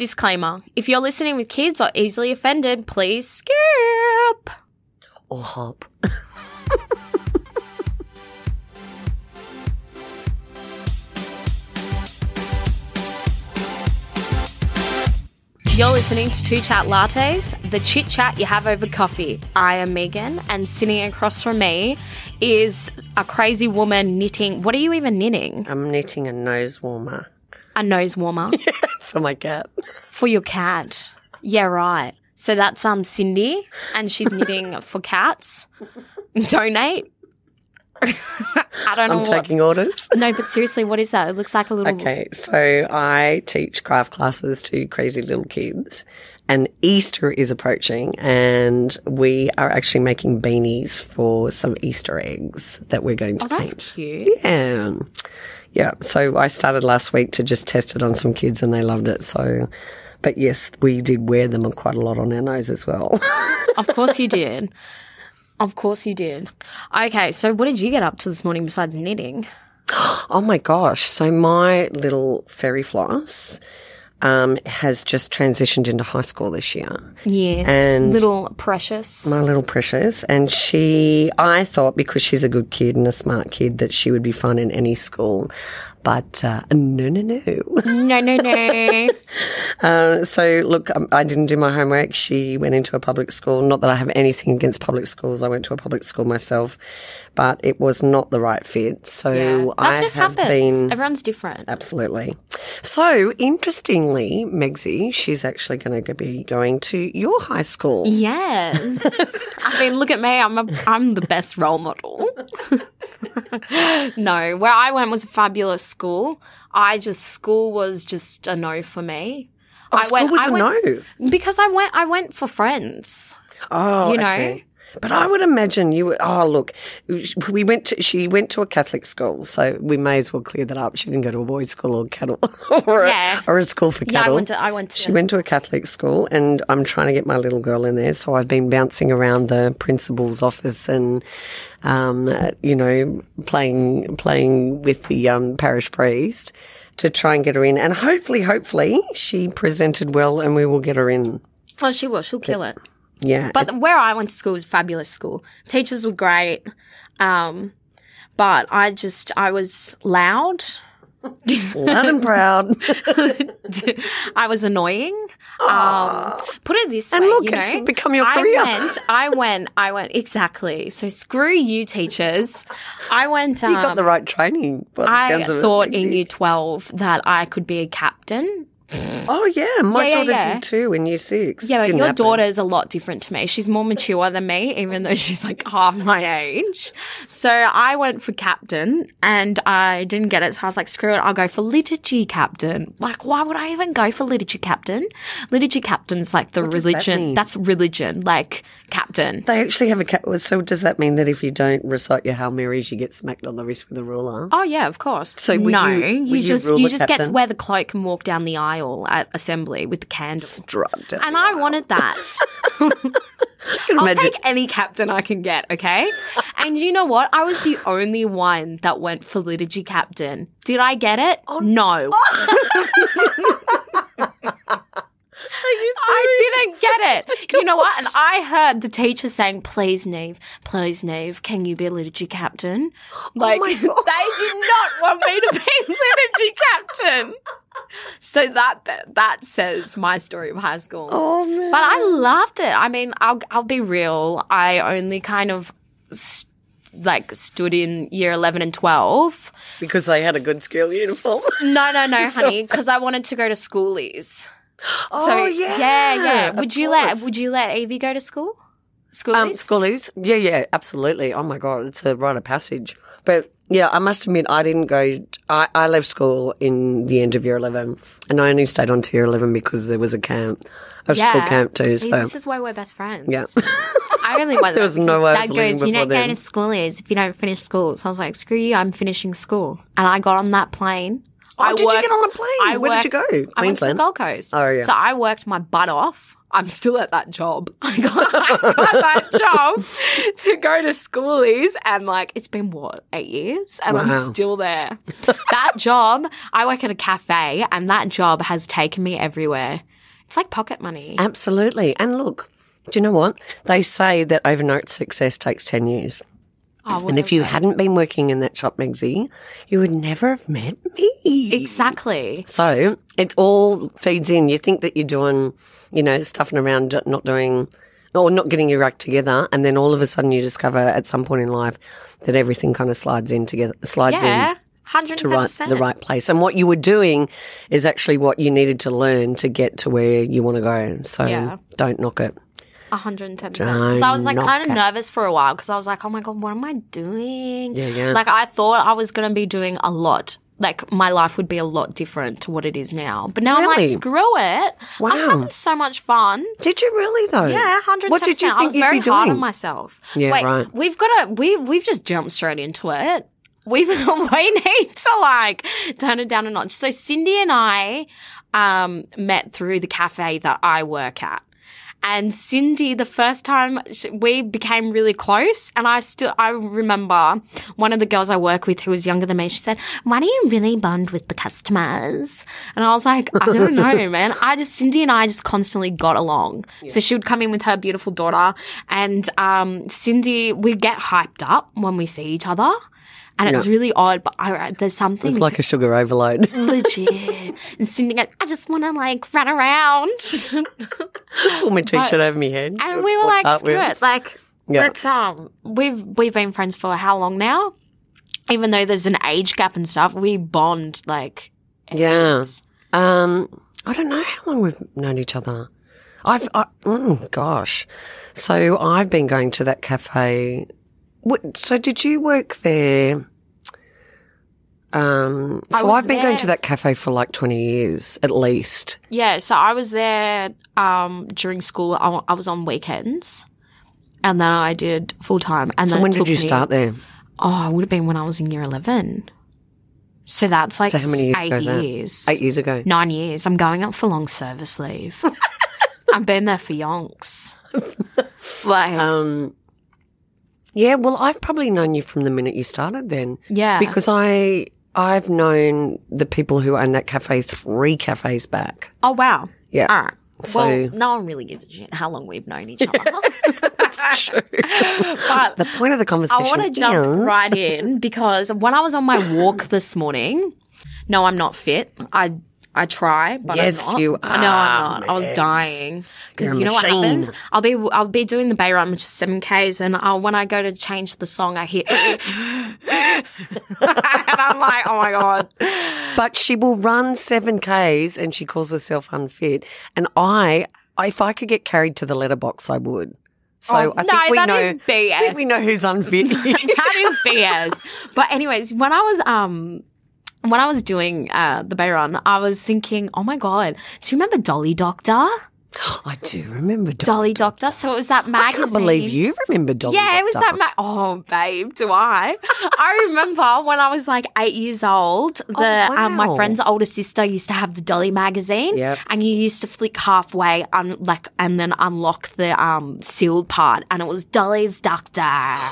Disclaimer if you're listening with kids or easily offended, please skip. Or hop. You're listening to Two Chat Lattes, the chit chat you have over coffee. I am Megan, and sitting across from me is a crazy woman knitting. What are you even knitting? I'm knitting a nose warmer A nose warmer for my cat. for your cat. Yeah, right. So that's um Cindy, and she's knitting for cats. Donate. I don't know. I'm taking orders. No, but seriously, what is that? It looks like a little. Okay, so I teach craft classes to crazy little kids, and Easter is approaching, and we are actually making beanies for some Easter eggs that we're going to Oh, that's paint. cute. Yeah. Yeah. So I started last week to just test it on some kids and they loved it. So, but yes, we did wear them quite a lot on our nose as well. Of course you did. Of course you did. Okay, so what did you get up to this morning besides knitting? oh my gosh. So my little fairy floss, um, has just transitioned into high school this year. Yeah. And little precious. my little precious. And she, I thought because she's a good kid and a smart kid that she would be fun in any school. But uh, no, no, no. no, no, no. Uh, so look, um, I didn't do my homework. She went into a public school. Not that I have anything against public schools. I went to a public school myself, but it was not the right fit. So that I just have happens. been Everyone's different. absolutely. So interestingly, Megsy, she's actually going to be going to your high school. Yes. I mean, look at me. I'm a, I'm the best role model. no, where I went was a fabulous school. I just school was just a no for me. Oh, I Oh, School was I a went, no. because I went. I went for friends. Oh, you know? okay. But I would imagine you would. Oh, look, we went to. She went to a Catholic school, so we may as well clear that up. She didn't go to a boys' school or cattle, or, Yeah. a, or a school for Yeah, I cattle. went to. I went to. She went to a Catholic school, and I'm trying to get my little girl in there. So I've been bouncing around the principal's office and, um, uh, you know, playing playing with the um, parish priest to try and get her in. And hopefully, hopefully, she presented well, and we will get her in. oh, she will. She'll kill it. Yeah, But where I went to school was a fabulous school. Teachers were great. Um, but I just, I was loud. loud and proud. I was annoying. Um, put it this And way, look, you it's know, become your I went, I went, I went exactly. So screw you, teachers. I went. Um, You got the right training. I sounds of it, thought in year twelve that I could be a captain. Oh yeah, my Yeah, daughter yeah. did too in year six. Yeah, but Didn't your happen. daughter is a lot different to me. She's more mature than me, even though she's like half my age. So I went for captain and I didn't get it. So I was like, screw it, I'll go for liturgy captain. Like, why would I even go for liturgy captain? Liturgy captain's like the that religion. mean? That's religion, like captain. They actually have a cat. So does that mean that if you don't recite your Hail Marys, you get smacked on the wrist with a ruler? Oh yeah, of course. So no, you- were you just you just get to wear the cloak and walk down the aisle at assembly with the candle. And I wanted that. I'll imagine- take any captain I can get, okay? And you know what? I was the only one that went for liturgy captain. Did I get it? Oh, no. I didn't get it. You know what? And I heard the teacher saying, "Please, Neve, please, Neve, can you be liturgy captain?" Like Oh my God. they did not want me to be liturgy captain. So that that says my story of high school. Oh man. But I loved it. I mean, I'll I'll be real. I only kind of st- like stood in year 11 and 12. because they had a good school uniform. No, no, no, honey, because I wanted to go to schoolies. oh yeah. yeah, yeah. Would you let. Would you let Evie go to school? Schoolies? um schoolies? Yeah, yeah, absolutely. Oh my god, it's a rite of passage. But yeah, I must admit, I didn't go. I, I left school in the end of year eleven, and I only stayed on to year eleven because there was a camp, a school camp too. See, so this is why we're best friends. yeah. I really went There was no way Dad goes, You're not before going then." to schoolies if you don't finish school. So I was like, Screw you, I'm finishing school. And I got on that plane. Oh, I did you get on a plane? I Where did you worked- go? I went to the Queensland. Gold Coast. Oh, yeah. So I worked my butt off. I'm still at that job. I got, I got that job to go to schoolies and like it's been what, eight years? And Wow. I'm still there. that job, I work at a cafe and that job has taken me everywhere. It's like pocket money. Absolutely. And look, do you know what? They say that overnight success takes 10 years. Oh, well, And if you hadn't been working in that shop, Megsy, you would never have met me. exactly. So it all feeds in. You think that you're doing, you know, stuffing around, not doing, or not getting your act together, and then all of a sudden you discover at some point in life that everything kind of slides in together, slides Yeah. in to right, the right place. And what you were doing is actually what you needed to learn to get to where you want to go. So Yeah. don't knock it. 110%. Because I was like kind of nervous for a while because I was like, oh my God, what am I doing? Yeah, yeah. Like I thought I was going to be doing a lot. Like my life would be a lot different to what it is now. But now I'm Really? like, screw it. Wow. I'm having so much fun. Did you really though? Yeah, hundred What did you I think was you'd very be hard doing? on myself. Yeah, Wait, right. we've got to we we've just jumped straight into it. We've we need to like turn it down a notch. So Cindy and I um met through the cafe that I work at. And Cindy, the first time we became really close, and I still, I remember one of the girls I work with who was younger than me, she said, why do you really bond with the customers? And I was like, I don't know, man. I just, Cindy and I just constantly got along. So she would come in with her beautiful daughter and, um, Cindy, we get hyped up when we see each other. And it was really odd, but I, there's something It's like a sugar overload. legit. And Cindy goes, I just want to like run around. Pull my t-shirt over my head. And we were like, screw it. Like, Yeah. let's, um, we've, we've been friends for how long now? Even though there's an age gap and stuff, we bond like, Yeah. Um, I don't know how long we've known each other. I've, I, oh gosh. So I've been going to that cafe. What, so did you work there? Um, so I've been going to that cafe for like 20 years at least. yeah. So I was there, um, during school. I, I was on weekends and then I did full time. And So then when did you me- start there? Oh, it would have been when I was in year 11. So that's like So how many years eight ago is that? years. Eight years ago. Nine years. I'm going up for long service leave. I've been there for yonks. like, Um, yeah, well, I've probably known you from the minute you started then. yeah. Because I, I've known the people who own that cafe three cafes back. oh, wow. Yeah. All right. So- well, no one really gives a shit how long we've known each other. That's true. but the point of the conversation. I want to jump right in because when I was on my walk this morning, no, I'm not fit. I I try, but Yes, I'm not. you No, I'm not. I was dying because you know what happens. I'll be I'll be doing the bay run, which is seven k's, and I'll, when I go to change the song, I hear, and I'm like, oh my god. But she will run seven Ks and she calls herself unfit. And I, if I could get carried to the letterbox, I would. So Oh, I think no, we that know. is BS. I think we know who's unfit. that is BS. But anyways, when I was um when I was doing uh, the Bay Run, I was thinking, oh my god, do you remember Dolly Doctor? I do remember. Dolly. Dolly Doctor. So it was that magazine. I can't believe you remember Dolly. Doctor. Yeah, it was Doctor. that. Ma- oh, babe, do I? I remember when I was like eight years old. The um, my friend's older sister used to have the Dolly magazine, Yep. and you used to flick halfway, un- like, and then unlock the um sealed part, and it was Dolly's Doctor.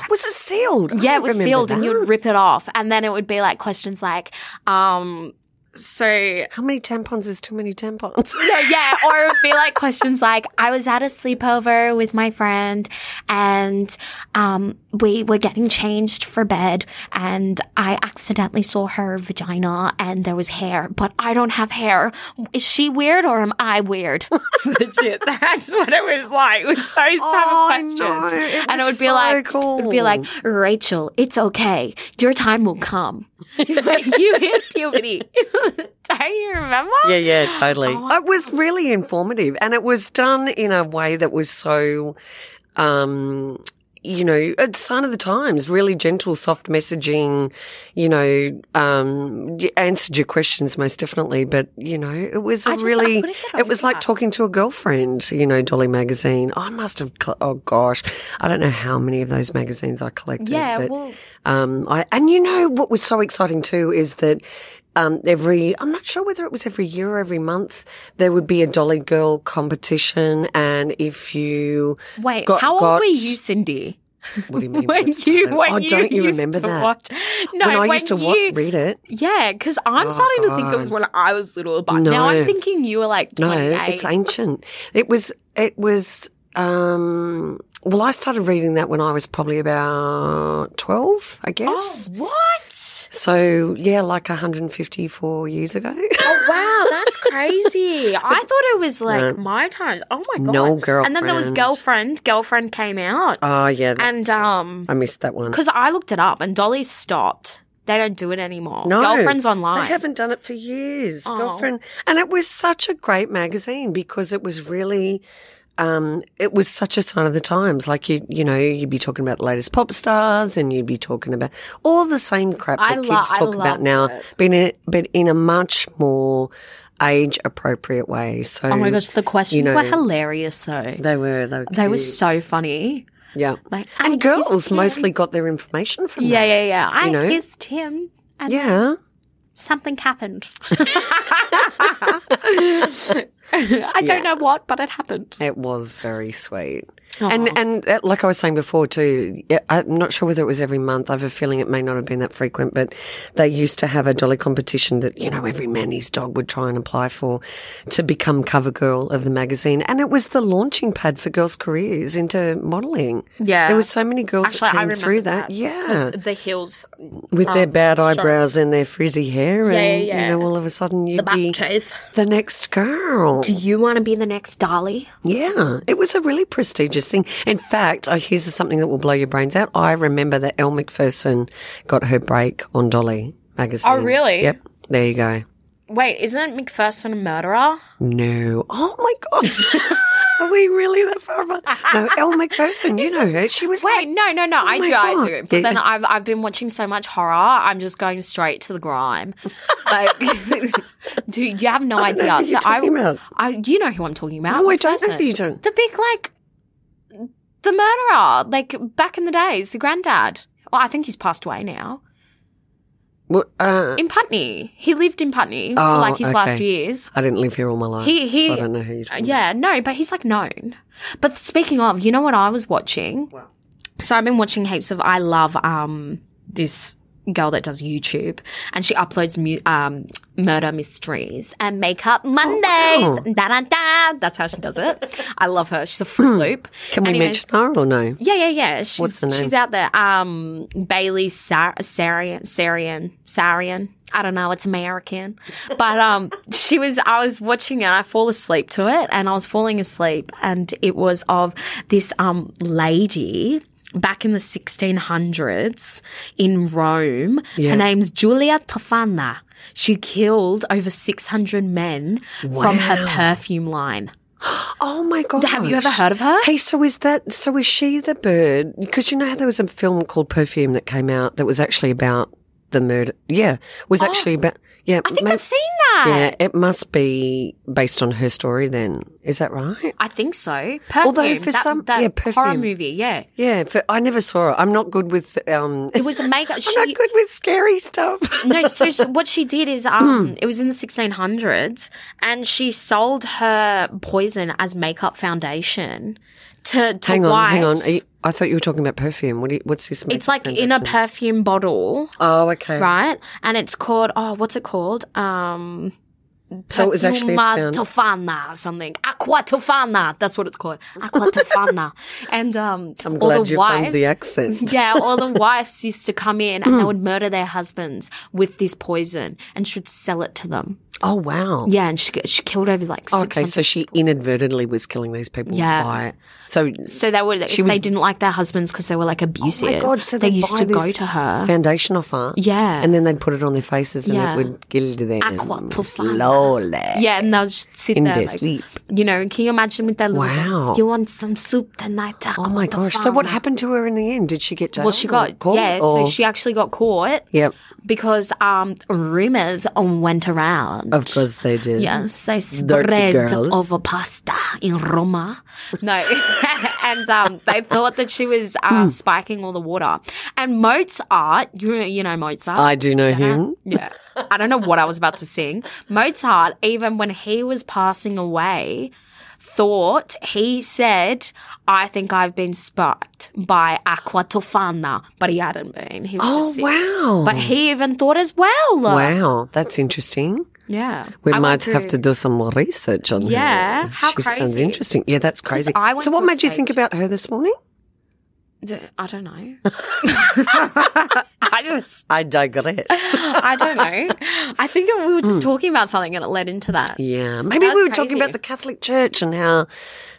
Was it sealed? I Yeah, it was remember sealed, and that. you'd rip it off, and then it would be like questions like, um, so How many tampons is too many tampons? yeah, yeah, or it would be like questions like, I was at a sleepover with my friend, and um, we were getting changed for bed, and I accidentally saw her vagina, and there was hair, but I don't have hair. Is she weird or am I weird? Legit, that's what it was like. It was those type Oh, of questions, It and it would be so like, cool. it would be like, Rachel, it's okay. Your time will come. Like, you hit puberty. Don't you remember? Yeah, yeah, totally. Oh, it was really informative and it was done in a way that was so, um, you know, a sign of the times, really gentle, soft messaging, you know, um, answered your questions most definitely. But, you know, it was a just- really, couldn't it was over like talking to a girlfriend, you know, Dolly magazine. I must have, cl- oh gosh, I don't know how many of those magazines I collected. Yeah, but, well- um, I, and you know what was so exciting too is that um, every, I'm not sure whether it was every year or every month, there would be a Dolly Girl competition. And if you Wait, got- how old got- were you, Cindy? What do you mean? when you, when oh, don't you remember that? Watch, no, when I when used to you, read it. Yeah, because I'm starting to think it was when I was little, but now I'm thinking you were like No, 28. it's ancient. It was, it was, um, well, I started reading that when I was probably about 12, I oh, guess. what? So, yeah, like 154 years ago. Oh, wow, that's crazy. I thought it was like my times. Oh my god. No, And then there was girlfriend. girlfriend. Girlfriend came out. oh, yeah. and um I missed that one. because I looked it up and Dolly stopped. They don't do it anymore. No, Girlfriend's online. I haven't done it for years. Oh. Girlfriend, and it was such a great magazine because it was really, um, it was such a sign of the times. Like you, you know, you'd be talking about the latest pop stars, and you'd be talking about all the same crap I that lo- kids I talk about now, it. but in a, but in a much more age appropriate way. So, Oh my gosh, the questions know, were hilarious though. they were they were, They were so funny. yeah, Like and girls mostly got their information from Yeah, that. yeah, yeah. I you know? kissed him and Yeah. Something happened. I don't know what, but it happened. It was very sweet. And and uh, like I was saying before too, I'm not sure whether it was every month. I have a feeling it may not have been that frequent, but they used to have a dolly competition that you know every man his dog would try and apply for to become cover girl of the magazine, and it was the launching pad for girls' careers into modelling. Yeah. there were so many girls Actually, that came through that. Yeah, the heels, with their bad eyebrows and their frizzy hair, and yeah, yeah. you know all of a sudden you'd back be the next girl. Do you want to be the next Dolly? Yeah, it was a really prestigious thing. In fact, uh, here's something that will blow your brains out. I remember that Elle Macpherson got her break on Dolly magazine. Oh, really? Yep. There you go. Wait, isn't Macpherson a murderer? No. Oh my god. Are we really that far apart? No, Elle Macpherson, You know her. She was Wait, like, no, no, no. I Oh my do, I do. But Yeah. then I've I've been watching so much horror. I'm just going straight to the grime. Like, dude, you have no I idea. So I, talking about. I, you know who I'm talking about. No, I don't know who you don't. The big like, the murderer, like back in the days, the granddad. Well, I think he's passed away now. Well, uh, In Putney, he lived in Putney for Oh, like his last years. I didn't live here all my life. He- he- so I don't know who you're talking Yeah, no, but he's like known. But speaking of, you know what I was watching? Wow. So I've been watching heaps of. I love um this girl that does YouTube, and she uploads mu- um murder mysteries and makeup Mondays. wow. Da da da. That's how she does it. I love her. She's a fruit loop. Can we mention her or no? Yeah, yeah, yeah. She's What's the name? she's out there. Um, Bailey Sar- Sarian, Sarian, Sarian. I don't know. It's American, but um, she was. I was watching it. I fall asleep to it, and I was falling asleep, and it was of this um lady back in the 1600s in Rome. Yeah. Her name's Julia Tofana. She killed over 600 men from her perfume line. Oh my god! Have you ever heard of her? Hey, so is that so? Is she the bird? Because you know how there was a film called Perfume that came out that was actually about the murder. Yeah, was actually about. Yeah, Oh. I think I've seen that. Yeah, it must be based on her story. Then is that right? I think so. Perfume. Although for that, some- that yeah, horror movie, yeah. Yeah, for, I never saw it. I'm not good with. um It was a makeup. I'm not good with scary stuff. no, so, what she did is, um, it was in the 1600s, and she sold her poison as makeup foundation to to hang on, wives. hang on. I thought you were talking about perfume. What? Do you, what's this? It's like in a perfume bottle, Oh, okay. right? And it's called oh, what's it called? Um. So it was actually found- Tofana or something. Aqua Tofana. That's what it's called. Aqua Tofana. and um, I'm all glad the you wives, found the accent. Yeah, all the wives used to come in and they would murder their husbands with this poison and should sell it to them. Oh wow. Yeah, and she she killed over like six Okay, so she inadvertently was killing these people. Yeah. By. So So they if She was- they didn't like their husbands because they were like abusive. Oh my god! So they used to go to her. foundation off her. Yeah. and then they'd put it on their faces, and Yeah. it would kill them Aqua slowly. yeah, and they'll just sit In there their like, sleep. you know. Can you imagine with their Wow. You want some soup tonight? Oh my gosh! So what happened to her in the end? Did she get jailed? Well, she got caught, yeah. or- So she actually got caught Yep, because um rumors went around. Of course they did. Yes, they spread over pasta in Roma. No, and um, they thought that she was uh, spiking all the water. And Mozart, you, you know Mozart. I do know him. Yeah. I don't know what I was about to sing. Mozart, even when he was passing away, thought he said, I think I've been spiked by Aqua Tofana, but he hadn't been. He was Oh wow! But he even thought as well. wow, that's interesting. Yeah. We I might have to do some more research on her. Yeah, how she sounds interesting. Yeah, that's crazy. So, what made you think about her this morning? D- I don't know. I just, I digress. I don't know. I think we were just talking about something and it led into that. Hmm. Yeah, maybe That we was were talking crazy. about the Catholic Church and how.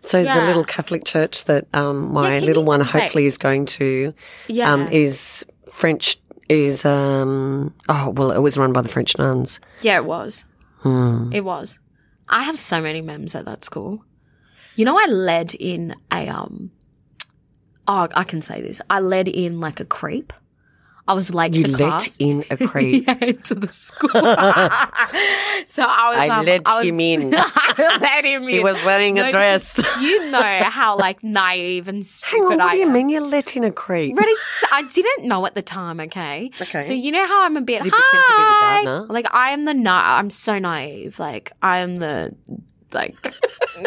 So the Yeah. little Catholic church that um, my can little one hopefully is going to Yeah. um, is French. Is um oh well, it was run by the French nuns. Yeah, it was. Hmm. It was. I have so many memes at that school. You know, I led in a um. Oh, I can say this. I led in like a creep. I was late You to let in a creep. yeah, into the school. so I was. I um, let I was, him in. I let him in. He was wearing a dress. You know how like naive and stupid Hang on, what I do you am. mean you let in a creep? Ready? I didn't know at the time. Okay. Okay. So you know how I'm a bit. Did you pretend to be the "Hi." Like I am the na- I'm so naive. Like I am the like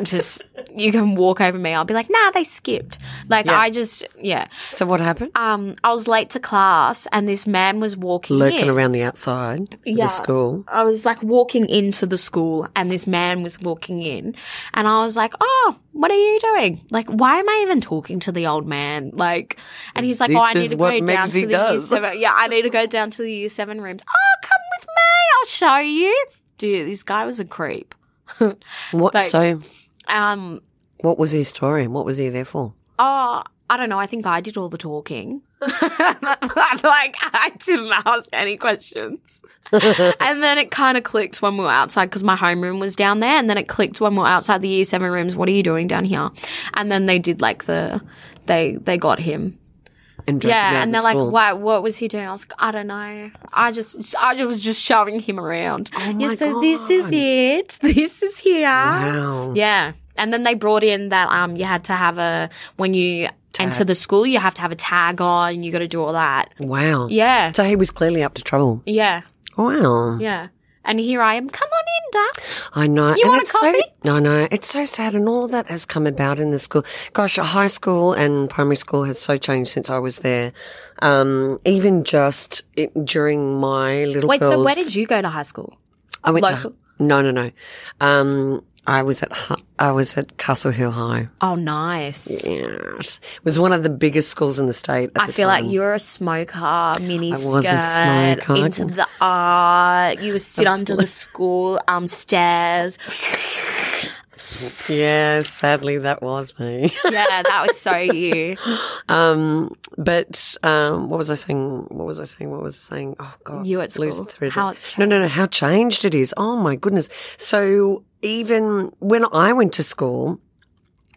just you can walk over me. I'll be like, nah, they skipped. Like Yeah. I just yeah. So what happened? Um, I was late to class, and this man was walking Lurking in. around the outside of Yeah. the school. I was like walking into the school and this man was walking in and I was like, Oh, what are you doing? Like, why am I even talking to the old man? Like, and he's like, This Oh, I need is to what go down Megsy to the year does." seven. Yeah, I need to go down to the year seven rooms. Oh, come with me. I'll show you. Dude, this guy was a creep. What? Like- so Um, what was his story? and What was he there for? oh, I don't know. I think I did all the talking. like, I didn't ask any questions. and then it kind of clicked when we were outside because my homeroom was down there. And then it clicked when we were outside the year seven rooms. What are you doing down here? And then they did like the, they, they got him. And Yeah. And they're school? like, what, what was he doing? I was like, I don't know. I just, I just was just showing him around. Oh yeah. So this is it. This is here. Wow. Yeah. And then they brought in that um you had to have a when you enter the school you have to have a tag on, you gotta do all that. Wow. Yeah. So he was clearly up to trouble. Yeah. Wow. Yeah. And here I am. Come on in, Duck. I know. You and want a coffee? So, I know. It's so sad. And all that has come about in the school. Gosh, high school and primary school has so changed since I was there. Um, even just it, during my little Wait, girls. so where did you go to high school? I went local? to, no, no, no. Um, I was at, I was at Castle Hill High. Oh nice. Yes. It was one of the biggest schools in the state. At I the feel time. like you're a smoker, mini was a smoker. into the art. You would sit under the school um stairs. Yeah, sadly that was me. Yeah, that was so you. Um, but um, what was I saying? What was I saying? What was I saying? Oh God, You at school. thread. How it's no, no, no. How changed it is. Oh my goodness. So even when I went to school,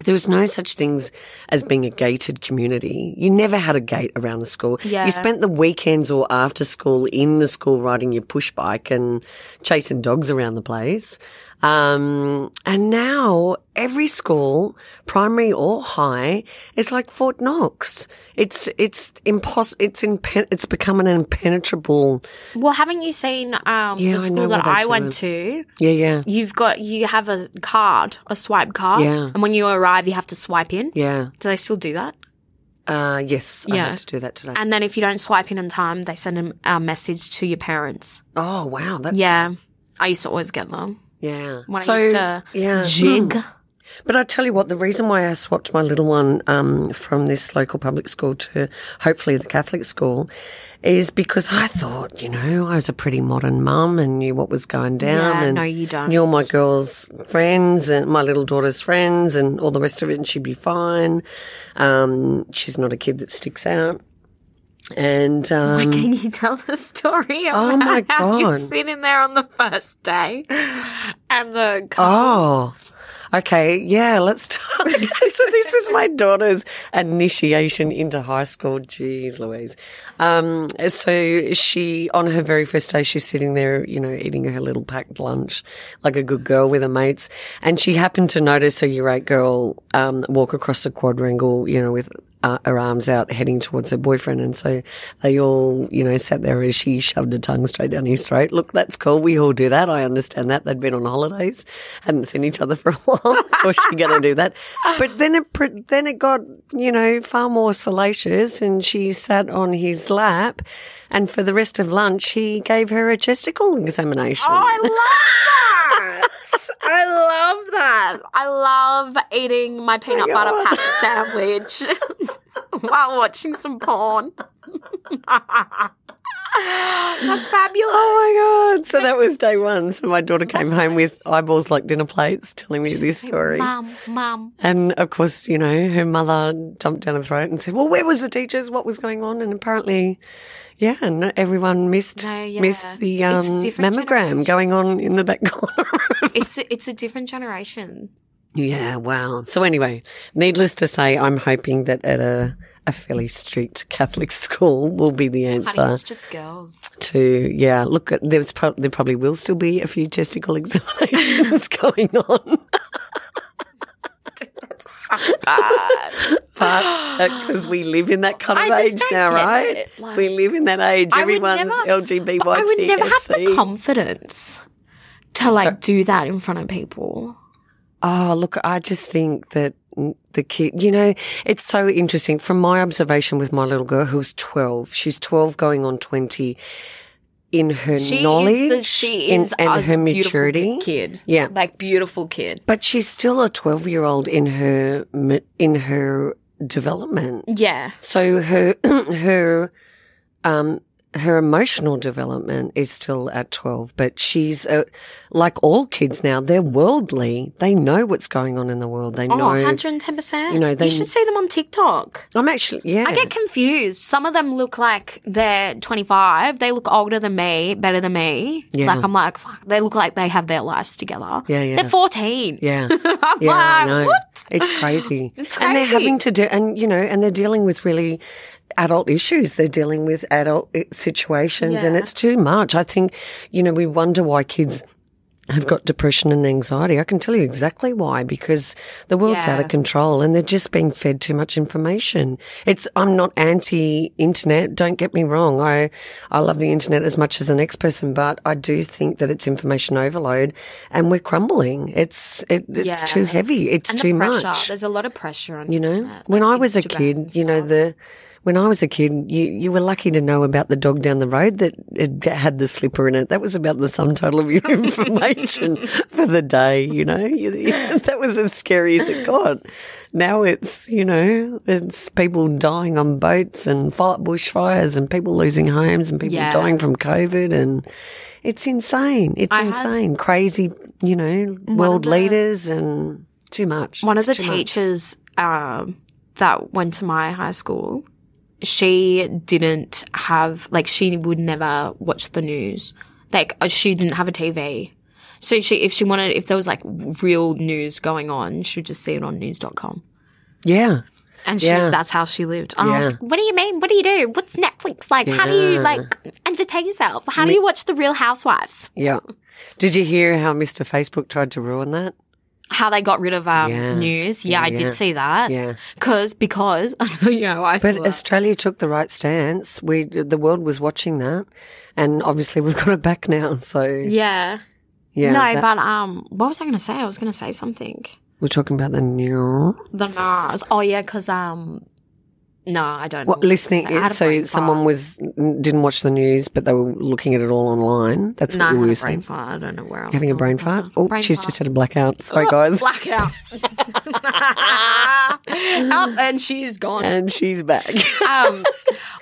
there was no such things as being a gated community. You never had a gate around the school. Yeah. You spent the weekends or after school in the school riding your push bike and chasing dogs around the place. Um, and now every school, primary or high, is like Fort Knox. It's, it's impossible. It's impen- it's become an impenetrable. Well, haven't you seen um Yeah, the school that I went to? Yeah, yeah, You've got you have a card, a swipe card. Yeah. And when you arrive you have to swipe in. yeah. Do they still do that? Uh, yes, I Yeah. had to do that today. And then if you don't swipe in in time, they send a, a message to your parents. oh, wow. That's, Yeah. I used to always get them. Yeah. When so, I used to yeah. jig. Hmm. But I tell you what, the reason why I swapped my little one um, from this local public school to hopefully the Catholic school is because I thought, you know, I was a pretty modern mum and knew what was going down. Yeah, and no, you don't. Knew all my girls' friends and my little daughter's friends and all the rest of it, and she'd be fine. Um, she's not a kid that sticks out. And um, Can you tell the story Oh about my how you God. sit in there on the first day and the car Oh, Okay, yeah, let's start. so this was my daughter's initiation into high school. Jeez Louise. Um, so she, on her very first day, she's sitting there, you know, eating her little packed lunch like a good girl with her mates. And she happened to notice a year eight girl, um, walk across the quadrangle, you know, with uh, her arms out heading towards her boyfriend. And so they all, you know, sat there as she shoved her tongue straight down his throat. Look, that's cool. We all do that. I understand that. They'd been on holidays, hadn't seen each other for a while. of course, she going to do that. But then it, then it got, you know, far more salacious and she sat on his lap. And for the rest of lunch, he gave her a chesticle examination. Oh, I love that. I love that. I love eating my peanut butter God. patty sandwich while watching some porn. That's fabulous. Oh my God. So that was day one. So my daughter came home with eyeballs like dinner plates telling me this story. Mum, mum. And of course, you know, her mother jumped down her throat and said, well, where was the teachers? What was going on? And apparently, yeah, and everyone missed, No, yeah. missed the um, mammogram generation. going on in the back corner. It's a, it's a different generation. yeah, wow. So anyway, needless to say, I'm hoping that at a, a fairly strict Catholic school will be the Honey, answer it's just girls. to, yeah, look, there's pro- there probably will still be a few testicle examinations going on. So bad. But uh, because we live in that kind of I age now, right? like- we live in that age. Everyone's LGBTQC. I would never have the confidence to like do that in front of people. Oh, look, I just think that the kid, you know, it's so interesting from my observation with my little girl who's 12. She's 12 going on 20 in her She knowledge is the, she in- and her maturity. kid. Yeah. like beautiful kid. But she's still a 12 year old in her, in her development. Yeah, So her, her, um, her emotional development is still at 12, but she's uh, like all kids now, they're worldly. They know what's going on in the world. They oh, know. 110%. you know, they- you should see them on TikTok. I'm actually, yeah. I get confused. Some of them look like they're 25. They look older than me, better than me. Yeah. Like, I'm like, fuck, they look like they have their lives together. Yeah, yeah. They're 14. yeah. I'm Yeah, like, what? It's crazy. It's crazy. And they're having to do, and you know, and they're dealing with really adult issues. They're dealing with adult eh, situations and it's too much. I think, you know, we wonder why kids have got depression and anxiety. I can tell you exactly why because the world's out of control and they're just being fed too much information. It's, I'm not anti internet. Don't get me wrong. I, I love the internet as much as the next person, but I do think that it's information overload and we're crumbling. It's, it, it's Yeah. too heavy. It's And too the pressure. much. There's a lot of pressure on You know, internet, when like I was a kid, you know, the, when I was a kid, you, you were lucky to know about the dog down the road that it had the slipper in it. That was about the sum total of your information for the day, you know. You, you- that was as scary as it got. Now it's, you know, it's people dying on boats and fire, bushfires and people losing homes and people Yeah. dying from COVID and it's insane. It's I had- insane. Crazy, you know, world the- leaders and too much. One of the teachers um, that went to my high school, she didn't have like she would never watch the news. Like uh, she didn't have a TV. So she if she wanted if there was like real news going on, she would just see it on news.com. Yeah. And she, Yeah. that's how she lived. And I was Yeah. like, what do you mean? What do you do? What's Netflix like? How do you like entertain yourself? How do you watch the Real Housewives? Yeah. Did you hear how Mr. Facebook tried to ruin that? How they got rid of um, Yeah. news? Yeah, I Yeah. did see that. Yeah. Cause because tell you how I But. Australia took the right stance. We, the world was watching that. And obviously we've got it back now. So, Yeah. yeah. no, that- but um, what was I going to say? I was going to say something. we're talking about the new. The NARS. Oh yeah, because um, no, I don't. What, know. listening, I had a so someone fart. was, didn't watch the news, but they were looking at it all online. That's No, what had were saying. fart. I don't know where. I was Having a brain fart? Oh, Brain she's fart. just had a blackout. Sorry, Oh, guys. Blackout. Up and she's gone. And she's back. Um,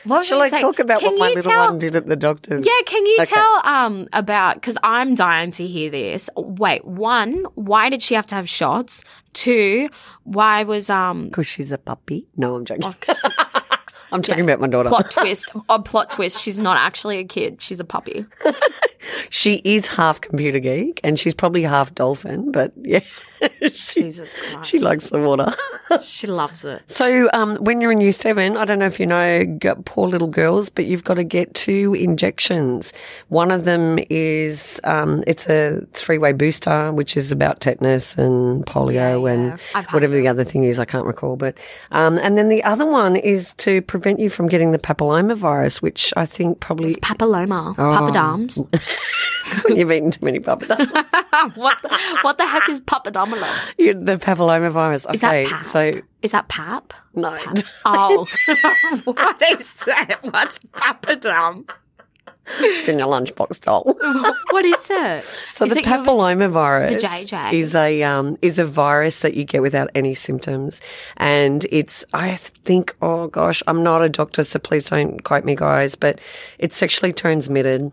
what Shall I say? talk about Can what my little tell- one did at the doctor's? Yeah, can you Okay. tell um about because I'm dying to hear this. Wait, one, why did she have to have shots? Two, why was um Because she's a puppy. No, I'm joking. I'm talking about my daughter. plot twist? A plot twist. She's not actually a kid. She's a puppy. she is half computer geek and she's probably half dolphin, but yeah, she, Jesus Christ. she likes the water. She loves it. So, um, when you're in year seven, I don't know if you know, poor little girls, but you've got to get two injections. One of them is, um, it's a three way booster, which is about tetanus and polio and I've had whatever the other thing is, I can't recall. But, um, and then the other one is to prevent you from getting the papilloma virus, which I think probably Papilloma. Oh. Papadums. when you've eaten too many papadums. what, the, what the heck is papadomalum? You- the papilloma virus. Is that Okay, pap? so Is that pap? no. Oh. what is that? What's papadum? it's in your lunchbox doll. What is it? So Is the it papilloma virus JJ? is a um, is a virus that you get without any symptoms, and it's I think oh gosh I'm not a doctor so please don't quote me guys, but it's sexually transmitted.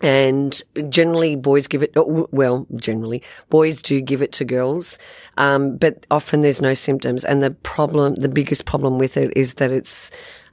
And generally, boys give it. oh, Well, generally, boys do give it to girls, um, but often there's no symptoms. And the problem, the biggest problem with it, is that it's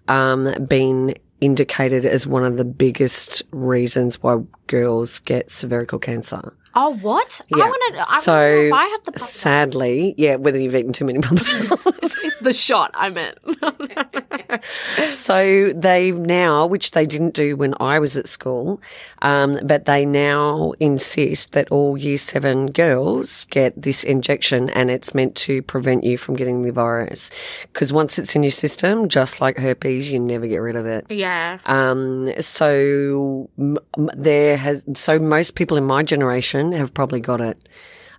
um, been indicated as one of the biggest reasons why girls get cervical cancer. Oh, what? I Yeah. want to. I so wanna I have the sadly, yeah, whether you've eaten too many papadums. the shot. I meant. so they now, which they didn't do when I was at school, um, but they now insist that all year seven girls get this injection and it's meant to prevent you from getting the virus. Because once it's in your system, just like herpes, you never get rid of it. yeah. Um, so there has, so most people in my generation have probably got it.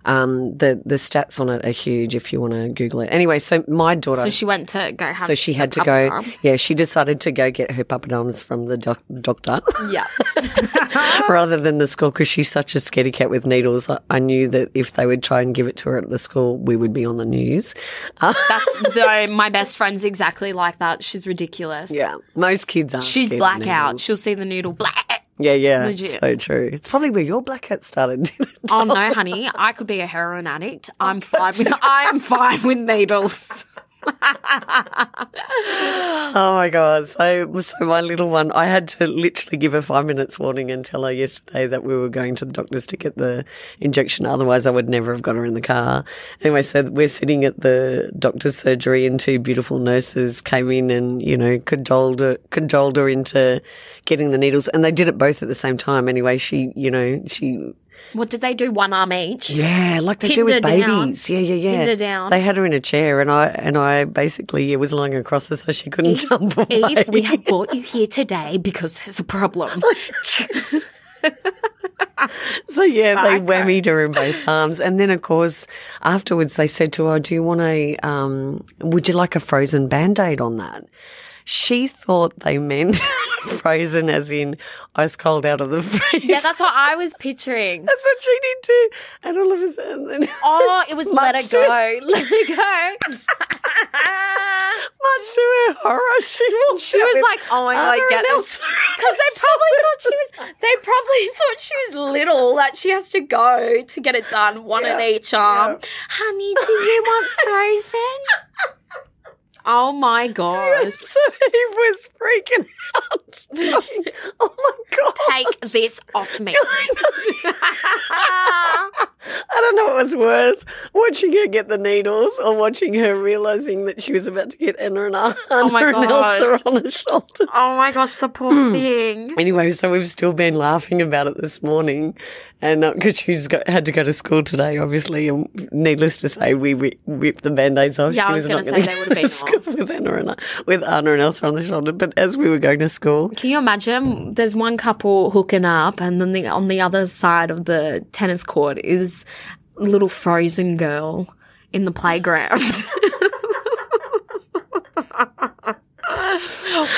Um, the, the stats on it are huge if you want to Google it. Anyway, so my daughter, So she went to go have. so she had to go, yeah, she decided to go get her papadums from the doc- doctor Yeah. rather than the school because she's such a scaredy cat with needles. I, I knew that if they would try and give it to her at the school, we would be on the news. That's though my best friend's exactly like that. She's ridiculous. yeah, most kids are. She's blackout. She'll see the noodle black. Yeah, yeah, Legit. so true. It's probably where your blackout started. didn't it? Oh no, honey, I could be a heroin addict. I'm fine with I'm fine with needles. Oh my god! So, so my little one, I had to literally give her five minutes warning and tell her yesterday that we were going to the doctors to get the injection. Otherwise, I would never have got her in the car. Anyway, so we're sitting at the doctor's surgery, and two beautiful nurses came in and you know cajoled her, cajoled her into getting the needles, and they did it both at the same time. Anyway, she, you know, she What did they do? One arm each. yeah, like they do with her down. babies. Yeah, yeah, yeah. Pinned her down. They had her in a chair, and I and I basically yeah, was lying across her so she couldn't jump away. Eve, we have brought you here today because there's a problem. So yeah, they whammied her in both arms, and then of course afterwards they said to her, "Do you want a? Um, would you like a frozen band aid on that?" She thought they meant frozen, as in ice cold out of the freezer. yeah, that's what I was picturing. That's what she did too. And all of a sudden, Oh, it was let it go. Let it go. much to her horror, she walked She was like, "Oh my god, get this!" Because they probably thought she was. They probably thought she was little. That she has to go to get it done, one in each arm. Honey, do you want frozen? Oh my god! So he was freaking out. going, oh my god! Take this off me. I don't know what was worse, watching her get the needles or watching her realizing that she was about to get Anna and Anna Oh my and. Elsa on her shoulder. Oh my gosh, the poor thing. Anyway, so we've still been laughing about it this morning, and uh, because she's got, had to go to school today, obviously, and needless to say, we ri- ripped the band-aids off. Yeah, she I was not gonna gonna say they would've been school with Anna and uh, with Anna and Elsa on the shoulder. But as we were going to school, Can you imagine? There's one couple hooking up, and then the, on the other side of the tennis court is little frozen girl in the playground.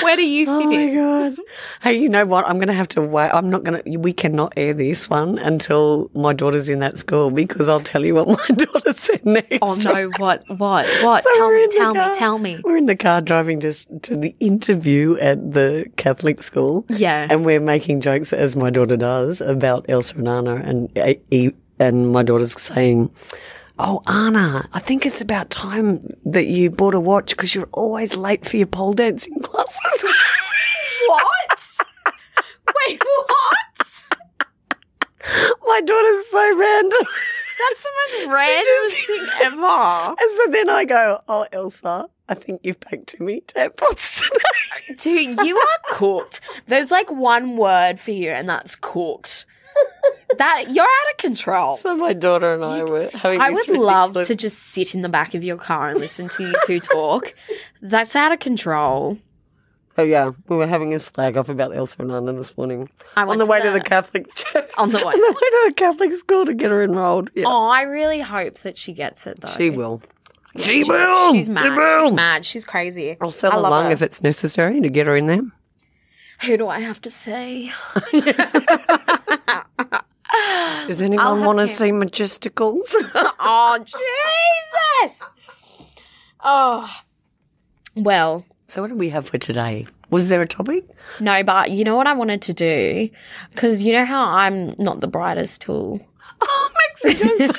Where do you oh fit Oh my in? god! Hey, you know what? I'm going to have to wait. I'm not going to. We cannot air this one until my daughter's in that school because I'll tell you what my daughter said next. Oh no! What? What? What? So tell me! Tell me! Tell me! We're in the car driving to to the interview at the Catholic school. Yeah. and we're making jokes as my daughter does about Elsa and Anna, and E- E- and my daughter's saying. Oh, Anna, I think it's about time that you bought a watch because you're always late for your pole dancing classes. What? Wait, what? My daughter's so random. That's the most random thing ever. And so then I go, Oh, Elsa, I think you've packed too many tampons today. Dude, you are cooked. There's like one word for you, and that's cooked. That you're out of control. So my daughter and I were having I would love to just sit in the back of your car and listen to you two talk. That's out of control. So yeah, we were having a slag off about Elsa and Anna this morning. On the way to the- Catholic church. On the way. On the way to the Catholic school to get her enrolled. Yeah. Oh, I really hope that she gets it though. She will. She will. She's mad. She will. She's mad. She's crazy. I'll sell I a lung her. if it's necessary to get her in there. Who do I have to say? Does anyone want to see majesticals? oh, Jesus! Oh. Well, so what do we have for today? Was there a topic? no, but you know what I wanted to do? Because you know how I'm not the brightest tool. Oh, Mexicans.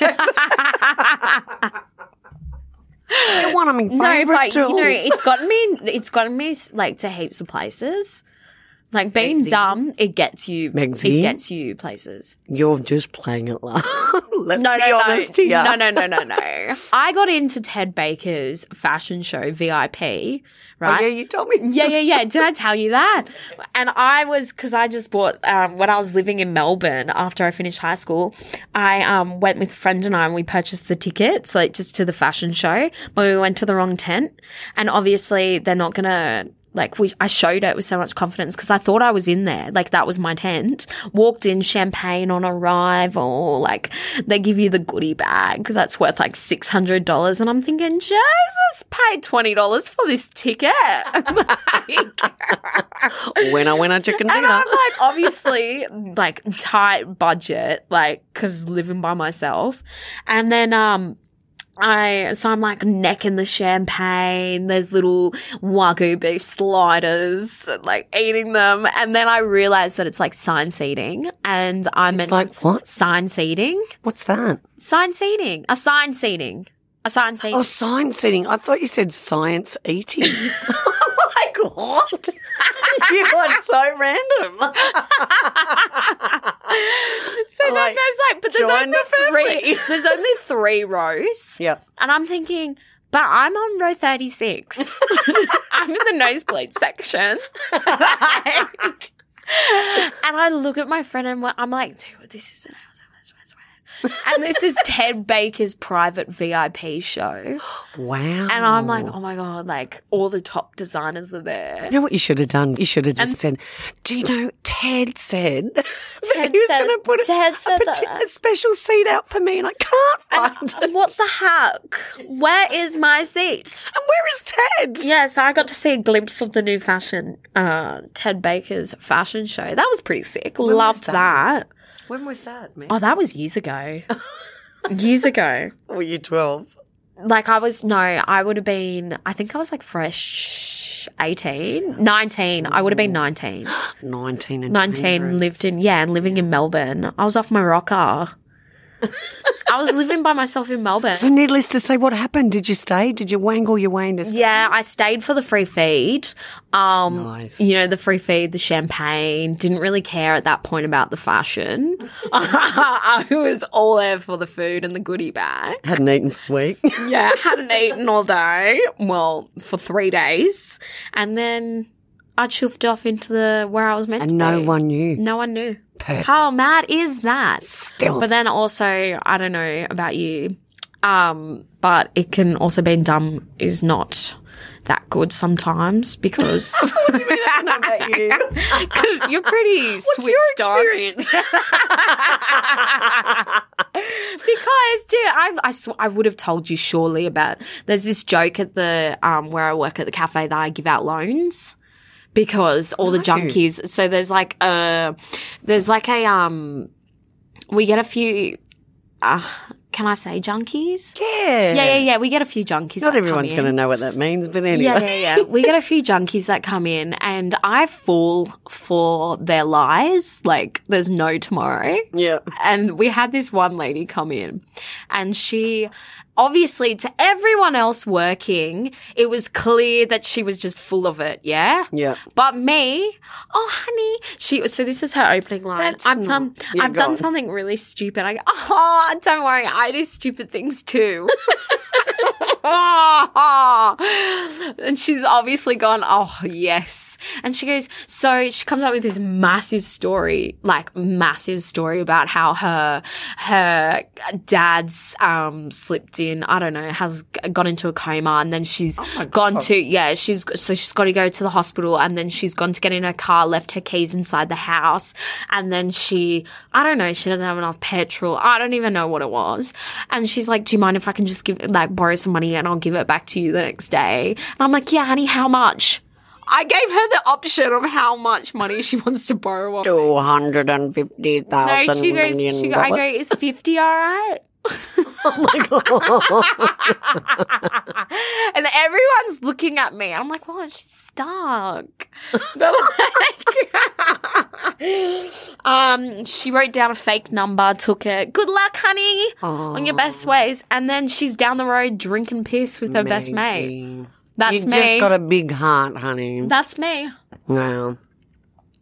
You're one of my No, but you know, it's gotten me. It's gotten me like to heaps of places. Like being Megsy. dumb, it gets you. Megsy. It gets you places. You're just playing it loud. Let's No, be no, honest no, here. no, no, no, no, no. I got into Ted Baker's fashion show VIP, Oh, right? yeah, you told me. Yeah, yeah, yeah. Did I tell you that? And I was because I just bought um, when I was living in Melbourne after I finished high school. I um, went with a friend and I, and we purchased the tickets like just to the fashion show, but we went to the wrong tent, and obviously they're not gonna. Like we, I showed it with so much confidence because I thought I was in there. Like that was my tent. Walked in, champagne on arrival. Like they give you the goodie bag that's worth like six hundred dollars, and I'm thinking, Jesus, paid twenty dollars for this ticket. Like, When I went on chicken and dinner. I'm like, obviously, like tight budget, like because living by myself, and then um. I so I'm like necking the champagne. There's little wagyu beef sliders, like eating them, and then I realized that it's like sign seating, and I meant It's like to, what? sign seating, What's that? sign seating, a sign seating, a sign seating. Oh, science seating. I thought you said science eating. like what? you are so random. so then like, there's like, but there's only the three. There's only three rows. yeah. And I'm thinking, but I'm on row 36. I'm in the nosebleed section. Like- and I look at my friend and I'm like, dude, this is an and this is Ted Baker's private VIP show. Wow. And I'm like, oh my God, like all the top designers are there. You know what you should have done? You should have just said, "Do you know Ted said Ted he was said- going to put a, Ted said a, a special seat out for me, and I can't find it. What the heck? Where is my seat? And where is Ted? Yeah, so I got to see a glimpse of the new fashion, uh, Ted Baker's fashion show. That was pretty sick. Loved that? that. When was that, man? Oh, that was years ago. years ago. Were you twelve? Like I was, no, I would have been, I think I was like fresh 18, 19. I would have been 19. Nineteen and 19, dangerous. lived in, yeah, and living in Melbourne. I was off my rocker. I was living by myself in Melbourne. So, needless to say, what happened? Did you stay? Did you wangle your way into? stay? Yeah, I stayed for the free feed. Um, Nice. you know, the free feed, the champagne. Didn't really care at that point about the fashion. I was all there for the food and the goodie bag. Hadn't eaten for a week. Yeah, hadn't eaten all day. Well, for three days, and then I chuffed off into the where I was meant to and no one knew. no one knew. Perfect. How mad is that? Stealth. But then also, I don't know about you, um, but it can also be dumb is not that good sometimes because I you. because you're pretty What's switched your on. experience? because, dude, I I, sw- I would have told you surely about. There's this joke at the um where I work at the cafe that I give out loans because all the junkies. So there's like a there's like a um we get a few. Uh, can I say junkies? yeah. Yeah, yeah, yeah. We get a few junkies. Not everyone's going to know what that means, but anyway. Yeah, yeah, yeah. We get a few junkies that come in, and I fall for their lies. Like there's no tomorrow. Yeah. And we had this one lady come in and she obviously to everyone else working, it was clear that she was just full of it. Yeah. Yeah. But me, oh honey, she. So this is her opening line. That's I've not- done. Yeah, I've done on. something really stupid. I go, oh, don't worry, I do stupid things too. and she's obviously gone, oh, yes. And she goes, so she comes up with this massive story, like massive story about how her, her dad's, um, slipped in, I don't know, has g- gone into a coma and then she's gone to, yeah, she's, so she's got to go to the hospital and then she's gone to get in her car, left her keys inside the house. And then she, I don't know, she doesn't have enough petrol. I don't even know what it was. And she's like, do you mind if I can just give, like, borrow some money and I'll give it back to you the next day? And I'm like, yeah, honey, how much? I gave her the option of how much money she wants to borrow. Off. Two hundred and fifty No, she goes, she go, I go, is 50 all right? Oh my god! and everyone's looking at me. I'm like, what? She's stuck. They're like- um, she wrote down a fake number, took it. Good luck, honey, on your best ways. And then she's down the road drinking piss with her best mate. That's you me. just got a big heart, honey. That's me. wow.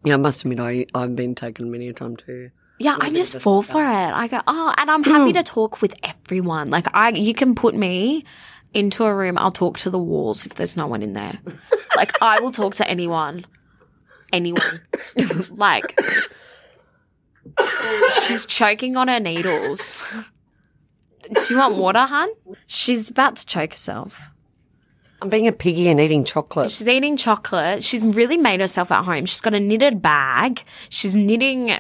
Yeah, I must admit, I, I've been taken many a time too. Yeah, I'm just fall for it. I go, oh, and I'm happy to talk with everyone. Like I, you can put me into a room. I'll talk to the walls if there's no one in there. like I will talk to anyone, anyone. like she's choking on her needles. Do you want water, hun? She's about to choke herself. I'm being a piggy and eating chocolate. She's eating chocolate. She's really made herself at home. She's got a knitted bag. She's knitting,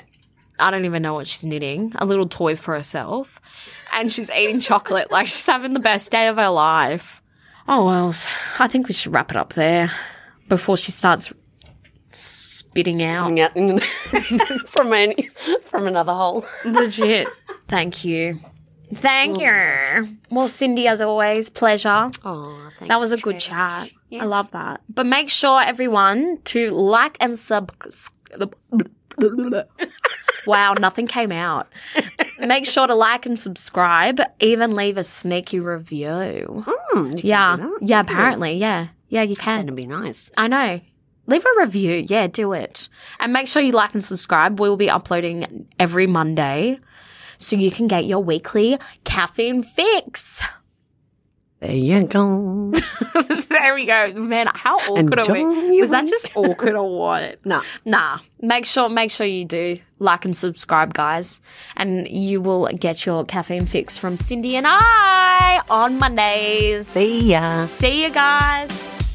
I don't even know what she's knitting, a little toy for herself. And she's eating chocolate like she's having the best day of her life. Oh, well, I think we should wrap it up there before she starts spitting out. Yeah, from any, from another hole. Legit. Thank you. Thank you. Well, Cindy, as always, pleasure. Oh, thank That was a good chat. I love that. But make sure everyone to like and sub. wow, nothing came out. Make sure to like and subscribe. Even leave a sneaky review. yeah, yeah. Apparently, yeah, yeah. You can. That'd be nice. I know. Leave a review. Yeah, do it. And make sure you like and subscribe. We will be uploading every Monday so you can get your weekly caffeine fix. There you go. there we go. Man, how awkward are we? Was that just awkward or what? No. Nah. Make sure make sure you do like and subscribe, guys. And you will get your caffeine fix from Cindy and I on Mondays. See ya. See you guys.